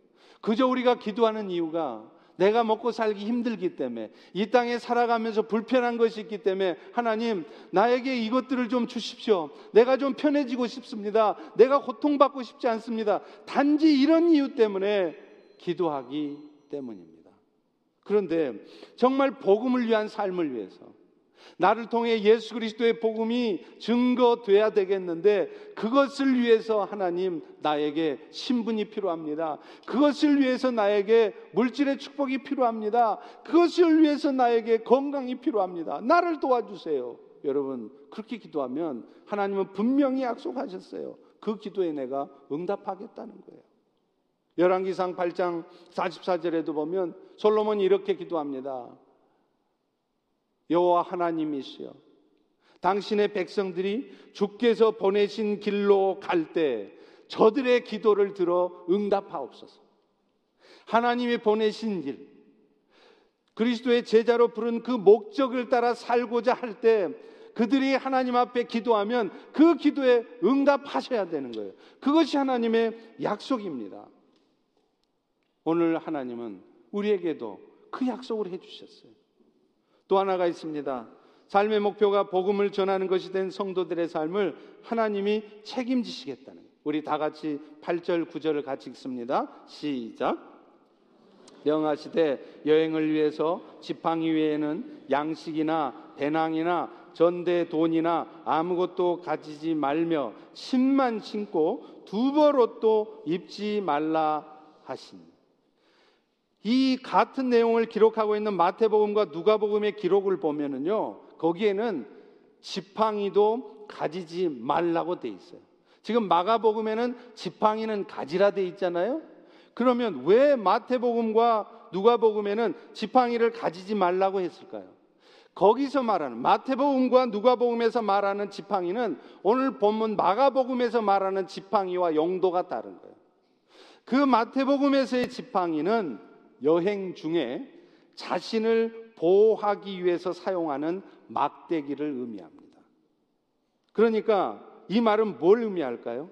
그저 우리가 기도하는 이유가 내가 먹고 살기 힘들기 때문에 이 땅에 살아가면서 불편한 것이 있기 때문에 하나님 나에게 이것들을 좀 주십시오. 내가 좀 편해지고 싶습니다. 내가 고통받고 싶지 않습니다. 단지 이런 이유 때문에 기도하기 때문입니다. 그런데 정말 복음을 위한 삶을 위해서 나를 통해 예수 그리스도의 복음이 증거돼야 되겠는데 그것을 위해서 하나님 나에게 신분이 필요합니다. 그것을 위해서 나에게 물질의 축복이 필요합니다. 그것을 위해서 나에게 건강이 필요합니다. 나를 도와주세요. 여러분 그렇게 기도하면 하나님은 분명히 약속하셨어요. 그 기도에 내가 응답하겠다는 거예요. 열왕기상 8장 44절에도 보면 솔로몬이 이렇게 기도합니다. 여호와 하나님이시여 당신의 백성들이 주께서 보내신 길로 갈 때 저들의 기도를 들어 응답하옵소서. 하나님이 보내신 길 그리스도의 제자로 부른 그 목적을 따라 살고자 할 때 그들이 하나님 앞에 기도하면 그 기도에 응답하셔야 되는 거예요. 그것이 하나님의 약속입니다. 오늘 하나님은 우리에게도 그 약속을 해 주셨어요. 또 하나가 있습니다. 삶의 목표가 복음을 전하는 것이 된 성도들의 삶을 하나님이 책임지시겠다는. 우리 다 같이 8절, 9절을 같이 읽습니다. 시작. 명하시되 여행을 위해서 지팡이 외에는 양식이나 배낭이나 전대 돈이나 아무것도 가지지 말며 신만 신고 두 벌 옷도 입지 말라 하시니 이 같은 내용을 기록하고 있는 마태복음과 누가복음의 기록을 보면은요, 거기에는 지팡이도 가지지 말라고 돼 있어요. 지금 마가복음에는 지팡이는 가지라 돼 있잖아요. 그러면 왜 마태복음과 누가복음에는 지팡이를 가지지 말라고 했을까요? 거기서 말하는 마태복음과 누가복음에서 말하는 지팡이는 오늘 본문 마가복음에서 말하는 지팡이와 용도가 다른 거예요. 그 마태복음에서의 지팡이는 여행 중에 자신을 보호하기 위해서 사용하는 막대기를 의미합니다. 그러니까 이 말은 뭘 의미할까요?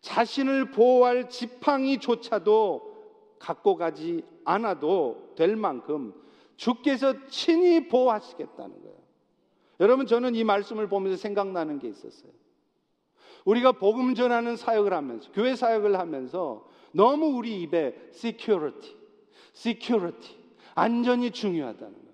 자신을 보호할 지팡이조차도 갖고 가지 않아도 될 만큼 주께서 친히 보호하시겠다는 거예요. 여러분, 저는 이 말씀을 보면서 생각나는 게 있었어요. 우리가 복음 전하는 사역을 하면서, 교회 사역을 하면서 너무 우리 입에 security, security. 안전이 중요하다는 거예요.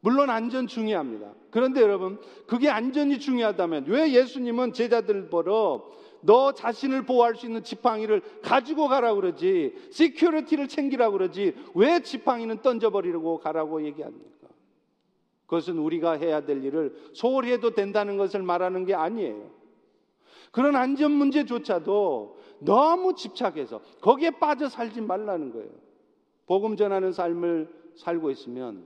물론 안전 중요합니다. 그런데 여러분, 그게 안전이 중요하다면 왜 예수님은 제자들 보러 너 자신을 보호할 수 있는 지팡이를 가지고 가라 그러지, security를 챙기라 그러지, 왜 지팡이는 던져버리려고 가라고 얘기합니까? 그것은 우리가 해야 될 일을 소홀히 해도 된다는 것을 말하는 게 아니에요. 그런 안전 문제조차도 너무 집착해서 거기에 빠져 살지 말라는 거예요. 복음 전하는 삶을 살고 있으면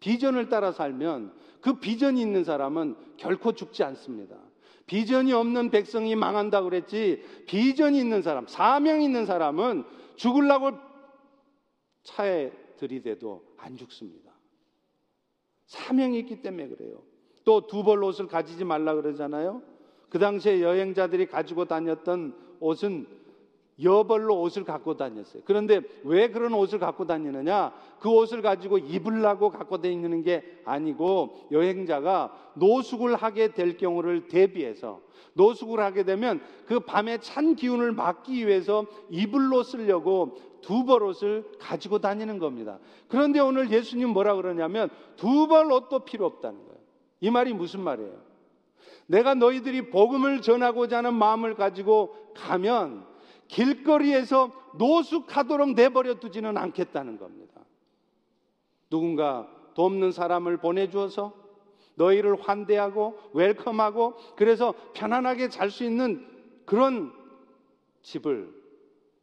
비전을 따라 살면 그 비전이 있는 사람은 결코 죽지 않습니다. 비전이 없는 백성이 망한다 그랬지 비전이 있는 사람, 사명 있는 사람은 죽으려고 차에 들이대도 안 죽습니다. 사명이 있기 때문에 그래요. 또 두 벌 옷을 가지지 말라 그러잖아요. 그 당시에 여행자들이 가지고 다녔던 옷은 여벌로 옷을 갖고 다녔어요. 그런데 왜 그런 옷을 갖고 다니느냐? 그 옷을 가지고 입으려고 갖고 다니는 게 아니고 여행자가 노숙을 하게 될 경우를 대비해서 노숙을 하게 되면 그 밤에 찬 기운을 막기 위해서 이불로 쓰려고 두벌 옷을 가지고 다니는 겁니다. 그런데 오늘 예수님 뭐라 그러냐면 두벌 옷도 필요 없다는 거예요. 이 말이 무슨 말이에요? 내가 너희들이 복음을 전하고자 하는 마음을 가지고 가면 길거리에서 노숙하도록 내버려 두지는 않겠다는 겁니다. 누군가 돕는 사람을 보내주어서 너희를 환대하고 웰컴하고 그래서 편안하게 잘 수 있는 그런 집을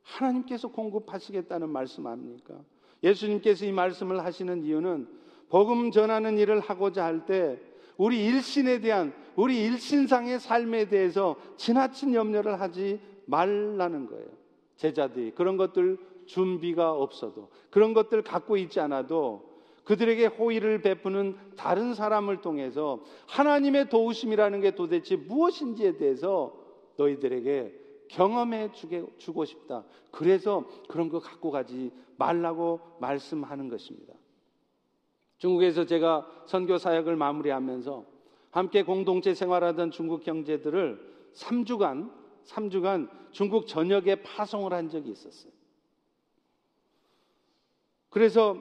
하나님께서 공급하시겠다는 말씀 아닙니까? 예수님께서 이 말씀을 하시는 이유는 복음 전하는 일을 하고자 할 때 우리 일신에 대한 우리 일신상의 삶에 대해서 지나친 염려를 하지 말라는 거예요. 제자들이 그런 것들 준비가 없어도 그런 것들 갖고 있지 않아도 그들에게 호의를 베푸는 다른 사람을 통해서 하나님의 도우심이라는 게 도대체 무엇인지에 대해서 너희들에게 경험해 주게, 주고 싶다. 그래서 그런 거 갖고 가지 말라고 말씀하는 것입니다. 중국에서 제가 선교 사역을 마무리하면서 함께 공동체 생활하던 중국 형제들을 3주간 3주간 중국 전역에 파송을 한 적이 있었어요. 그래서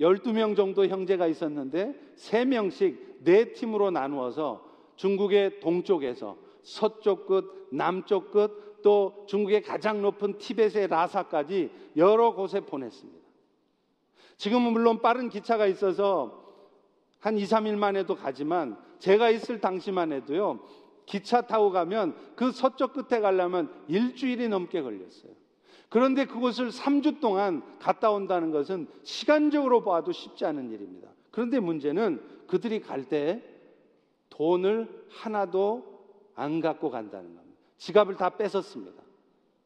12명 정도 형제가 있었는데 3명씩 4팀으로 나누어서 중국의 동쪽에서 서쪽 끝, 남쪽 끝, 또 중국의 가장 높은 티벳의 라사까지 여러 곳에 보냈습니다. 지금은 물론 빠른 기차가 있어서 한 2, 3일 만에도 가지만 제가 있을 당시만 해도요. 기차 타고 가면 그 서쪽 끝에 가려면 일주일이 넘게 걸렸어요. 그런데 그곳을 3주 동안 갔다 온다는 것은 시간적으로 봐도 쉽지 않은 일입니다. 그런데 문제는 그들이 갈 때 돈을 하나도 안 갖고 간다는 겁니다. 지갑을 다 뺏었습니다.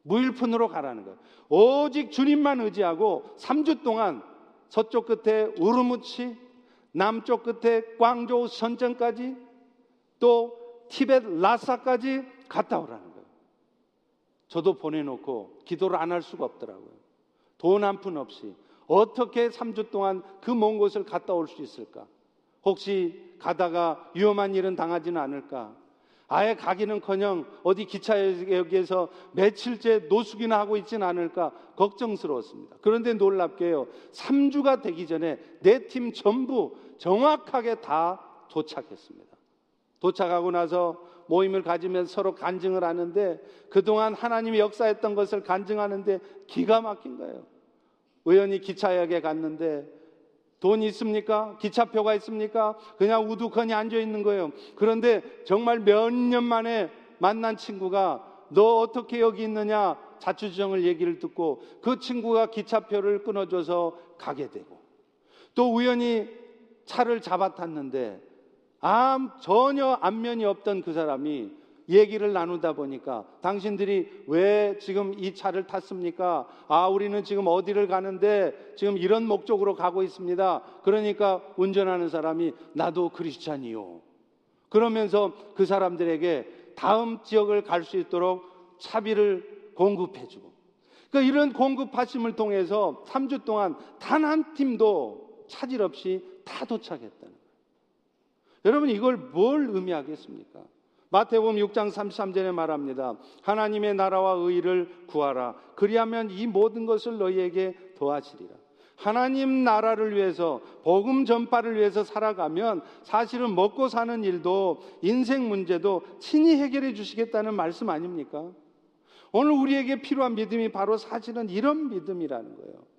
무일푼으로 가라는 거예요. 오직 주님만 의지하고 3주 동안 서쪽 끝에 우르무치, 남쪽 끝에 광저우 선전까지 또 티벳 라사까지 갔다 오라는 거예요. 저도 보내놓고 기도를 안 할 수가 없더라고요. 돈 한 푼 없이 어떻게 3주 동안 그 먼 곳을 갔다 올 수 있을까? 혹시 가다가 위험한 일은 당하지는 않을까? 아예 가기는커녕 어디 기차역에서 며칠째 노숙이나 하고 있지는 않을까 걱정스러웠습니다. 그런데 놀랍게요. 3주가 되기 전에 내 팀 전부 정확하게 다 도착했습니다. 도착하고 나서 모임을 가지면서 서로 간증을 하는데 그동안 하나님이 역사했던 것을 간증하는데 기가 막힌 거예요. 우연히 기차역에 갔는데 돈 있습니까? 기차표가 있습니까? 그냥 우두커니 앉아 있는 거예요. 그런데 정말 몇 년 만에 만난 친구가 너 어떻게 여기 있느냐 자초지정을 얘기를 듣고 그 친구가 기차표를 끊어줘서 가게 되고 또 우연히 차를 잡아탔는데 암 전혀 안면이 없던 그 사람이 얘기를 나누다 보니까 당신들이 왜 지금 이 차를 탔습니까? 아, 우리는 지금 어디를 가는데 지금 이런 목적으로 가고 있습니다. 그러니까 운전하는 사람이 나도 크리스찬이요. 그러면서 그 사람들에게 다음 지역을 갈 수 있도록 차비를 공급해주고. 그러니까 이런 공급하심을 통해서 3주 동안 단 한 팀도 차질 없이 다 도착했다는. 여러분 이걸 뭘 의미하겠습니까? 마태복음 6장 33절에 말합니다. 하나님의 나라와 의를 구하라. 그리하면 이 모든 것을 너희에게 더하시리라. 하나님 나라를 위해서 복음 전파를 위해서 살아가면 사실은 먹고 사는 일도 인생 문제도 친히 해결해 주시겠다는 말씀 아닙니까? 오늘 우리에게 필요한 믿음이 바로 사실은 이런 믿음이라는 거예요.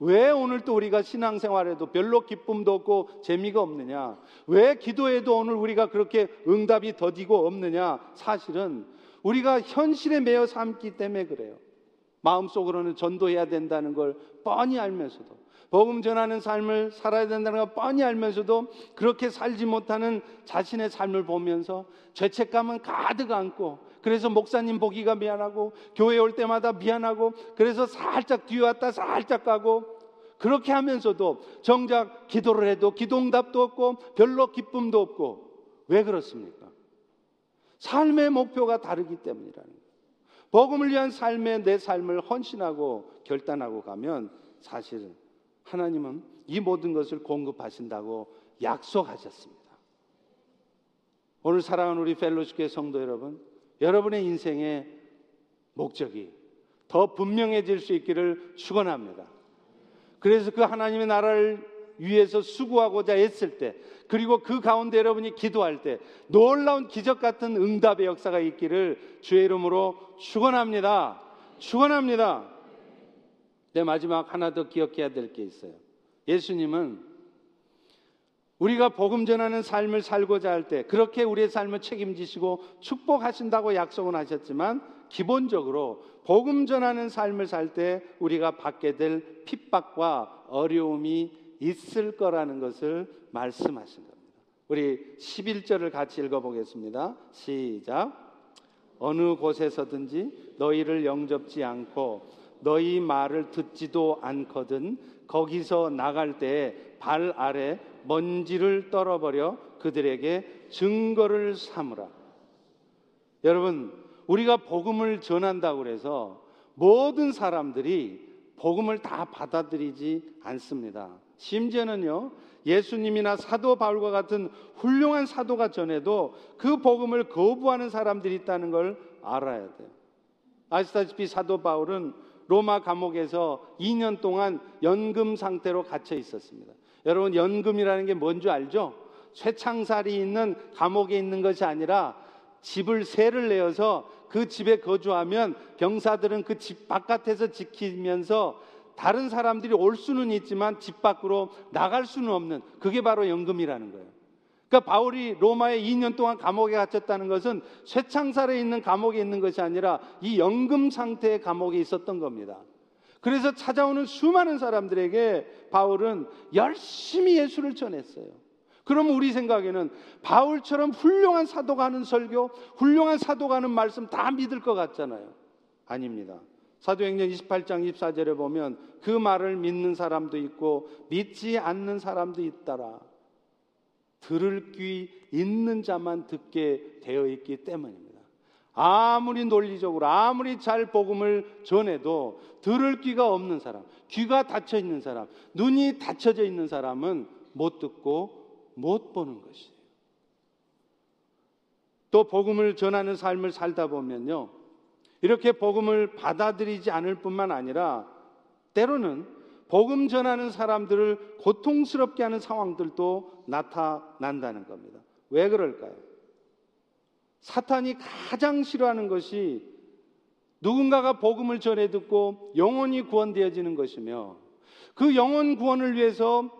왜 오늘 또 우리가 신앙생활에도 별로 기쁨도 없고 재미가 없느냐? 왜 기도에도 오늘 우리가 그렇게 응답이 더디고 없느냐? 사실은 우리가 현실에 매여 삶기 때문에 그래요. 마음속으로는 전도해야 된다는 걸 뻔히 알면서도 복음 전하는 삶을 살아야 된다는 걸 뻔히 알면서도 그렇게 살지 못하는 자신의 삶을 보면서 죄책감은 가득 안고 그래서 목사님 보기가 미안하고 교회 올 때마다 미안하고 그래서 살짝 뒤왔다 살짝 가고 그렇게 하면서도 정작 기도를 해도 기도응답도 없고 별로 기쁨도 없고 왜 그렇습니까? 삶의 목표가 다르기 때문이라는 거예요. 복음을 위한 삶에 내 삶을 헌신하고 결단하고 가면 사실은 하나님은 이 모든 것을 공급하신다고 약속하셨습니다. 오늘 사랑하는 우리 펠로시교회 성도 여러분, 여러분의 인생의 목적이 더 분명해질 수 있기를 축원합니다. 그래서 그 하나님의 나라를 위해서 수고하고자 했을 때 그리고 그 가운데 여러분이 기도할 때 놀라운 기적 같은 응답의 역사가 있기를 주의 이름으로 축원합니다. 축원합니다. 내 마지막 하나 더 기억해야 될 게 있어요. 예수님은 우리가 복음 전하는 삶을 살고자 할 때 그렇게 우리의 삶을 책임지시고 축복하신다고 약속은 하셨지만 기본적으로 복음 전하는 삶을 살 때 우리가 받게 될 핍박과 어려움이 있을 거라는 것을 말씀하신 겁니다. 우리 11절을 같이 읽어 보겠습니다. 시작. 어느 곳에서든지 너희를 영접지 않고 너희 말을 듣지도 않거든 거기서 나갈 때발 아래 먼지를 떨어버려 그들에게 증거를 삼으라. 여러분, 우리가 복음을 전한다고 그래서 모든 사람들이 복음을 다 받아들이지 않습니다. 심지어는요, 예수님이나 사도 바울과 같은 훌륭한 사도가 전해도 그 복음을 거부하는 사람들이 있다는 걸 알아야 돼요. 아시다시피 사도 바울은 로마 감옥에서 2년 동안 연금 상태로 갇혀 있었습니다. 여러분, 연금이라는 게 뭔지 알죠? 쇠창살이 있는 감옥에 있는 것이 아니라 집을 세를 내어서 그 집에 거주하면 병사들은 그 집 바깥에서 지키면서 다른 사람들이 올 수는 있지만 집 밖으로 나갈 수는 없는 그게 바로 연금이라는 거예요. 그러니까 바울이 로마에 2년 동안 감옥에 갇혔다는 것은 쇠창살에 있는 감옥에 있는 것이 아니라 이 연금 상태의 감옥에 있었던 겁니다. 그래서 찾아오는 수많은 사람들에게 바울은 열심히 예수를 전했어요. 그럼 우리 생각에는 바울처럼 훌륭한 사도가 하는 설교, 훌륭한 사도가 하는 말씀 다 믿을 것 같잖아요. 아닙니다. 사도행전 28장 24절에 보면 그 말을 믿는 사람도 있고 믿지 않는 사람도 있다라. 들을 귀 있는 자만 듣게 되어 있기 때문입니다. 아무리 논리적으로 아무리 잘 복음을 전해도 들을 귀가 없는 사람, 귀가 닫혀 있는 사람, 눈이 닫혀져 있는 사람은 못 듣고 못 보는 것이에요. 또 복음을 전하는 삶을 살다 보면요. 이렇게 복음을 받아들이지 않을 뿐만 아니라 때로는 복음 전하는 사람들을 고통스럽게 하는 상황들도 나타난다는 겁니다. 왜 그럴까요? 사탄이 가장 싫어하는 것이 누군가가 복음을 전해 듣고 영혼이 구원되어지는 것이며 그 영혼 구원을 위해서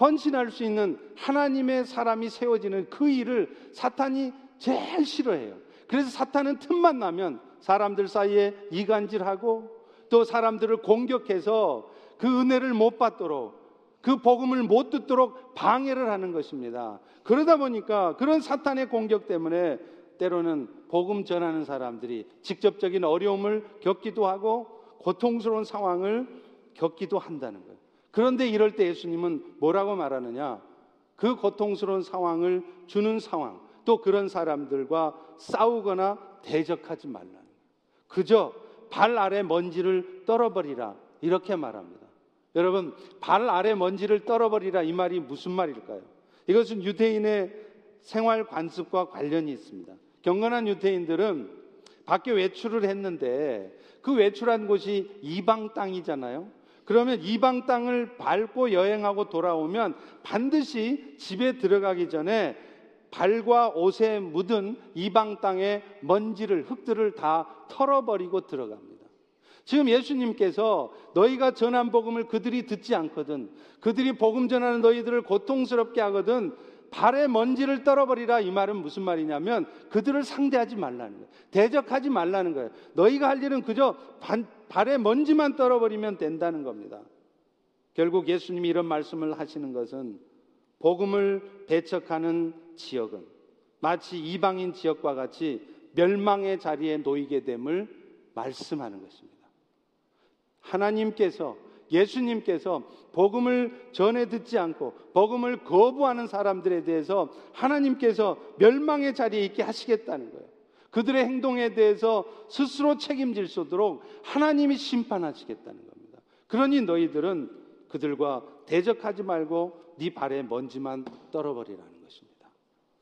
헌신할 수 있는 하나님의 사람이 세워지는 그 일을 사탄이 제일 싫어해요. 그래서 사탄은 틈만 나면 사람들 사이에 이간질하고 또 사람들을 공격해서 그 은혜를 못 받도록 그 복음을 못 듣도록 방해를 하는 것입니다. 그러다 보니까 그런 사탄의 공격 때문에 때로는 복음 전하는 사람들이 직접적인 어려움을 겪기도 하고 고통스러운 상황을 겪기도 한다는 거예요. 그런데 이럴 때 예수님은 뭐라고 말하느냐? 그 고통스러운 상황을 주는 상황, 또 그런 사람들과 싸우거나 대적하지 거예요. 그저 발 아래 먼지를 떨어버리라. 이렇게 말합니다. 여러분, 발 아래 먼지를 떨어버리라. 이 말이 무슨 말일까요? 이것은 유대인의 생활 관습과 관련이 있습니다. 경건한 유대인들은 밖에 외출을 했는데 그 외출한 곳이 이방 땅이잖아요. 그러면 이방 땅을 밟고 여행하고 돌아오면 반드시 집에 들어가기 전에 발과 옷에 묻은 이방 땅의 먼지를 흙들을 다 털어버리고 들어갑니다. 지금 예수님께서 너희가 전한 복음을 그들이 듣지 않거든 그들이 복음 전하는 너희들을 고통스럽게 하거든 발에 먼지를 떨어버리라 이 말은 무슨 말이냐면 그들을 상대하지 말라는 거예요. 대적하지 말라는 거예요. 너희가 할 일은 그저 반, 발에 먼지만 떨어버리면 된다는 겁니다. 결국 예수님이 이런 말씀을 하시는 것은 복음을 배척하는 지역은 마치 이방인 지역과 같이 멸망의 자리에 놓이게 됨을 말씀하는 것입니다. 하나님께서 예수님께서 복음을 전해 듣지 않고 복음을 거부하는 사람들에 대해서 하나님께서 멸망의 자리에 있게 하시겠다는 거예요. 그들의 행동에 대해서 스스로 책임질 수 있도록 하나님이 심판하시겠다는 겁니다. 그러니 너희들은 그들과 대적하지 말고 네 발에 먼지만 떨어버리라는 것입니다.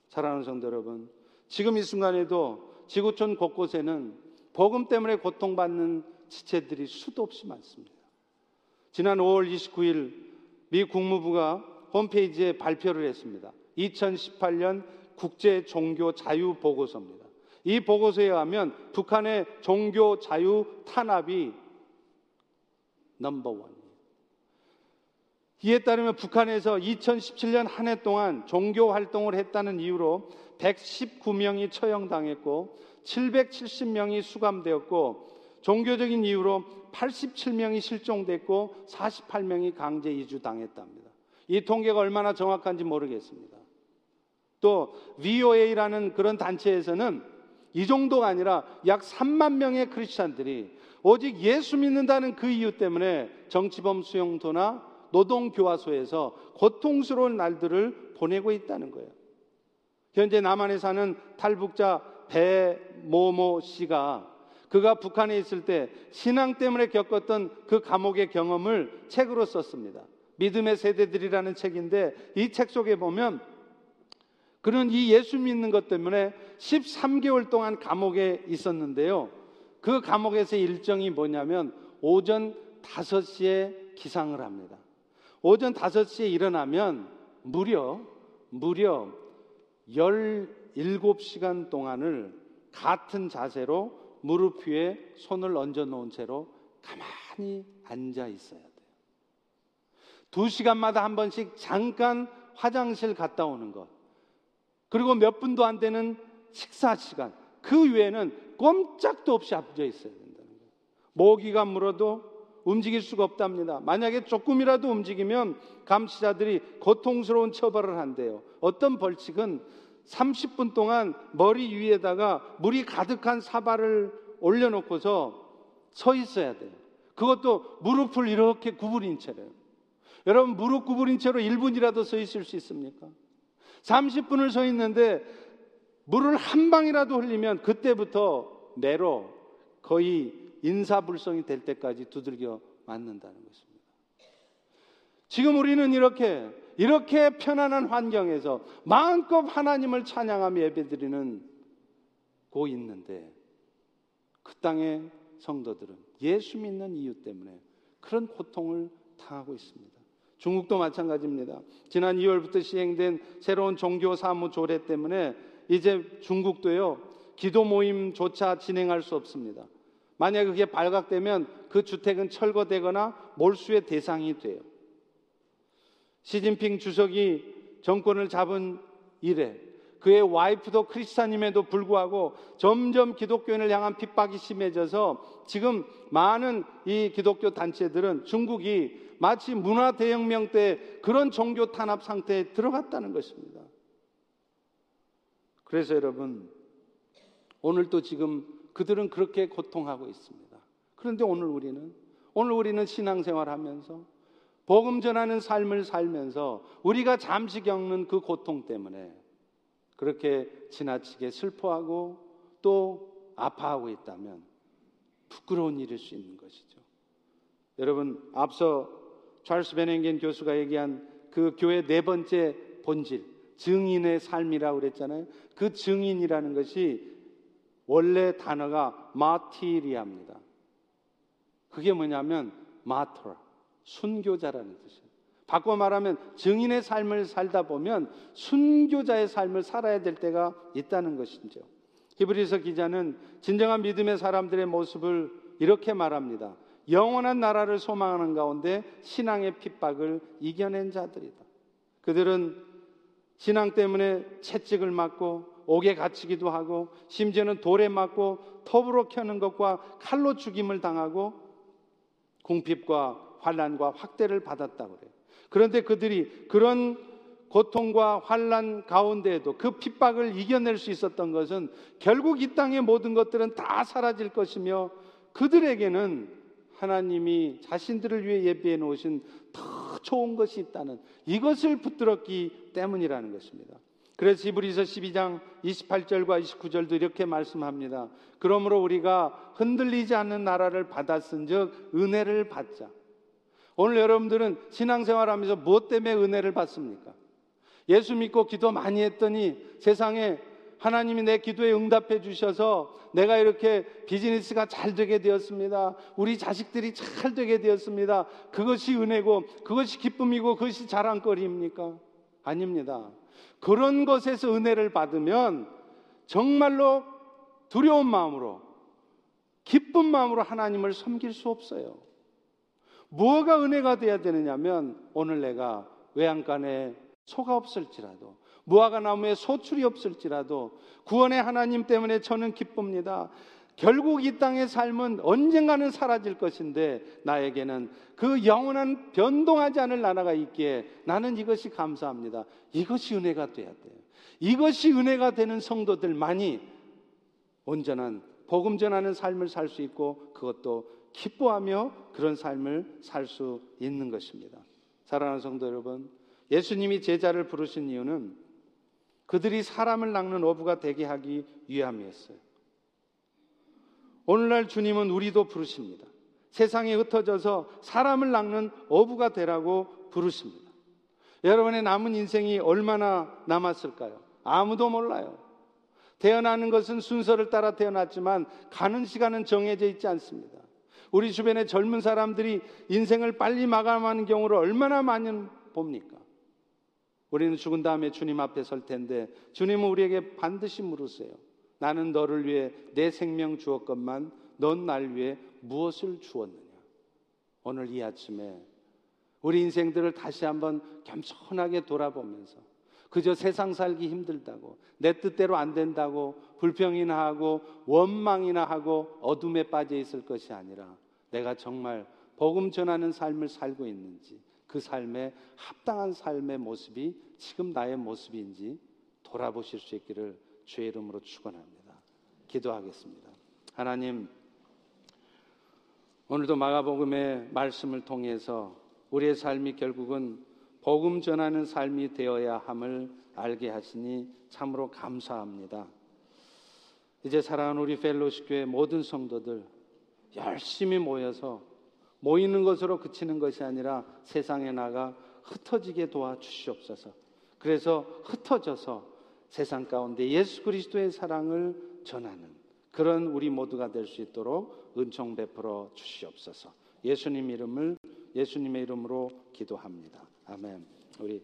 사랑하는 성도 여러분, 지금 이 순간에도 지구촌 곳곳에는 복음 때문에 고통받는 지체들이 수도 없이 많습니다. 지난 5월 29일 미 국무부가 홈페이지에 발표를 했습니다. 2018년 국제 종교 자유 보고서입니다. 이 보고서에 의하면 북한의 종교 자유 탄압이 넘버 원. 이에 따르면 북한에서 2017년 한 해 동안 종교 활동을 했다는 이유로 119명이 처형당했고 770명이 수감되었고 종교적인 이유로 87명이 실종됐고 48명이 강제 이주 당했답니다. 이 통계가 얼마나 정확한지 모르겠습니다. 또 VOA라는 그런 단체에서는 이 정도가 아니라 약 3만 명의 크리스찬들이 오직 예수 믿는다는 그 이유 때문에 정치범 수용소나 노동 교화소에서 고통스러운 날들을 보내고 있다는 거예요. 현재 남한에 사는 탈북자 배모모 씨가 그가 북한에 있을 때 신앙 때문에 겪었던 그 감옥의 경험을 책으로 썼습니다. 믿음의 세대들이라는 책인데 이 책 속에 보면 그는 이 예수 믿는 것 때문에 13개월 동안 감옥에 있었는데요. 그 감옥에서 일정이 뭐냐면 오전 5시에 기상을 합니다. 오전 5시에 일어나면 무려 무려 17시간 동안을 같은 자세로 무릎 위에 손을 얹어 놓은 채로 가만히 앉아 있어야 돼요. 두 시간마다 한 번씩 잠깐 화장실 갔다 오는 것. 그리고 몇 분도 안 되는 식사 시간. 그 외에는 꼼짝도 없이 앉아 있어야 된다는 거예요. 모기가 물어도 움직일 수가 없답니다. 만약에 조금이라도 움직이면 감시자들이 고통스러운 처벌을 한대요. 어떤 벌칙은 30분 동안 머리 위에다가 물이 가득한 사발을 올려놓고서 서 있어야 돼요. 그것도 무릎을 이렇게 구부린 채로요. 여러분, 무릎 구부린 채로 1분이라도 서 있을 수 있습니까? 30분을 서 있는데 물을 한 방이라도 흘리면 그때부터 매로 거의 인사불성이 될 때까지 두들겨 맞는다는 것입니다. 지금 우리는 이렇게 이렇게 편안한 환경에서 마음껏 하나님을 찬양하며 예배드리는 고 있는데 그 땅의 성도들은 예수 믿는 이유 때문에 그런 고통을 당하고 있습니다. 중국도 마찬가지입니다. 지난 2월부터 시행된 새로운 종교 사무 조례 때문에 이제 중국도요 기도 모임조차 진행할 수 없습니다. 만약 그게 발각되면 그 주택은 철거되거나 몰수의 대상이 돼요. 시진핑 주석이 정권을 잡은 이래 그의 와이프도 크리스찬임에도 불구하고 점점 기독교인을 향한 핍박이 심해져서 지금 많은 이 기독교 단체들은 중국이 마치 문화 대혁명 때 그런 종교 탄압 상태에 들어갔다는 것입니다. 그래서 여러분 오늘 또 지금 그들은 그렇게 고통하고 있습니다. 그런데 오늘 우리는 오늘 우리는 신앙생활 하면서 복음 전하는 삶을 살면서 우리가 잠시 겪는 그 고통 때문에 그렇게 지나치게 슬퍼하고 또 아파하고 있다면 부끄러운 일일 수 있는 것이죠. 여러분, 앞서 찰스 베nen겐 교수가 얘기한 그 교회 네 번째 본질, 증인의 삶이라고 그랬잖아요. 그 증인이라는 것이 원래 단어가 마티리아입니다. 그게 뭐냐면 마터라. 순교자라는 뜻이에요. 바꿔 말하면 증인의 삶을 살다 보면 순교자의 삶을 살아야 될 때가 있다는 것이죠. 히브리서 기자는 진정한 믿음의 사람들의 모습을 이렇게 말합니다. 영원한 나라를 소망하는 가운데 신앙의 핍박을 이겨낸 자들이다. 그들은 신앙 때문에 채찍을 맞고 옥에 갇히기도 하고 심지어는 돌에 맞고 톱으로 켜는 것과 칼로 죽임을 당하고 궁핍과 환란과 확대를 받았다고 그래요. 그런데 그들이 그런 고통과 환란 가운데에도 그 핍박을 이겨낼 수 있었던 것은 결국 이 땅의 모든 것들은 다 사라질 것이며 그들에게는 하나님이 자신들을 위해 예비해 놓으신 더 좋은 것이 있다는 이것을 붙들었기 때문이라는 것입니다. 그래서 히브리서 12장 28절과 29절도 이렇게 말씀합니다. 그러므로 우리가 흔들리지 않는 나라를 받았은즉 은혜를 받자. 오늘 여러분들은 신앙생활 하면서 무엇 때문에 은혜를 받습니까? 예수 믿고 기도 많이 했더니 세상에 하나님이 내 기도에 응답해 주셔서 내가 이렇게 비즈니스가 잘 되게 되었습니다. 우리 자식들이 잘 되게 되었습니다. 그것이 은혜고 그것이 기쁨이고 그것이 자랑거리입니까? 아닙니다. 그런 것에서 은혜를 받으면 정말로 두려운 마음으로 기쁜 마음으로 하나님을 섬길 수 없어요. 뭐가 은혜가 돼야 되느냐면 오늘 내가 외양간에 소가 없을지라도 무화과 나무에 소출이 없을지라도 구원의 하나님 때문에 저는 기쁩니다. 결국 이 땅의 삶은 언젠가는 사라질 것인데 나에게는 그 영원한 변동하지 않을 나라가 있기에 나는 이것이 감사합니다. 이것이 은혜가 돼야 돼요. 이것이 은혜가 되는 성도들만이 온전한 복음 전하는 삶을 살 수 있고 그것도 기뻐하며 그런 삶을 살 수 있는 것입니다. 사랑하는 성도 여러분, 예수님이 제자를 부르신 이유는 그들이 사람을 낚는 어부가 되게 하기 위함이었어요. 오늘날 주님은 우리도 부르십니다. 세상에 흩어져서 사람을 낚는 어부가 되라고 부르십니다. 여러분의 남은 인생이 얼마나 남았을까요? 아무도 몰라요. 태어나는 것은 순서를 따라 태어났지만 가는 시간은 정해져 있지 않습니다. 우리 주변의 젊은 사람들이 인생을 빨리 마감하는 경우를 얼마나 많이 봅니까? 우리는 죽은 다음에 주님 앞에 설 텐데 주님은 우리에게 반드시 물으세요. 나는 너를 위해 내 생명 주었건만 넌 날 위해 무엇을 주었느냐? 오늘 이 아침에 우리 인생들을 다시 한번 겸손하게 돌아보면서 그저 세상 살기 힘들다고 내 뜻대로 안 된다고 불평이나 하고 원망이나 하고 어둠에 빠져 있을 것이 아니라 내가 정말 복음 전하는 삶을 살고 있는지 그 삶에 합당한 삶의 모습이 지금 나의 모습인지 돌아보실 수 있기를 주의 이름으로 축원합니다. 기도하겠습니다. 하나님 오늘도 마가복음의 말씀을 통해서 우리의 삶이 결국은 복음 전하는 삶이 되어야 함을 알게 하시니 참으로 감사합니다. 이제 사랑하는 우리 펠로시 교회 모든 성도들 열심히 모여서 모이는 것으로 그치는 것이 아니라 세상에 나가 흩어지게 도와주시옵소서. 그래서 흩어져서 세상 가운데 예수 그리스도의 사랑을 전하는 그런 우리 모두가 될 수 있도록 은총 베풀어 주시옵소서. 예수님 이름을 예수님의 이름으로 기도합니다. 아멘. 우리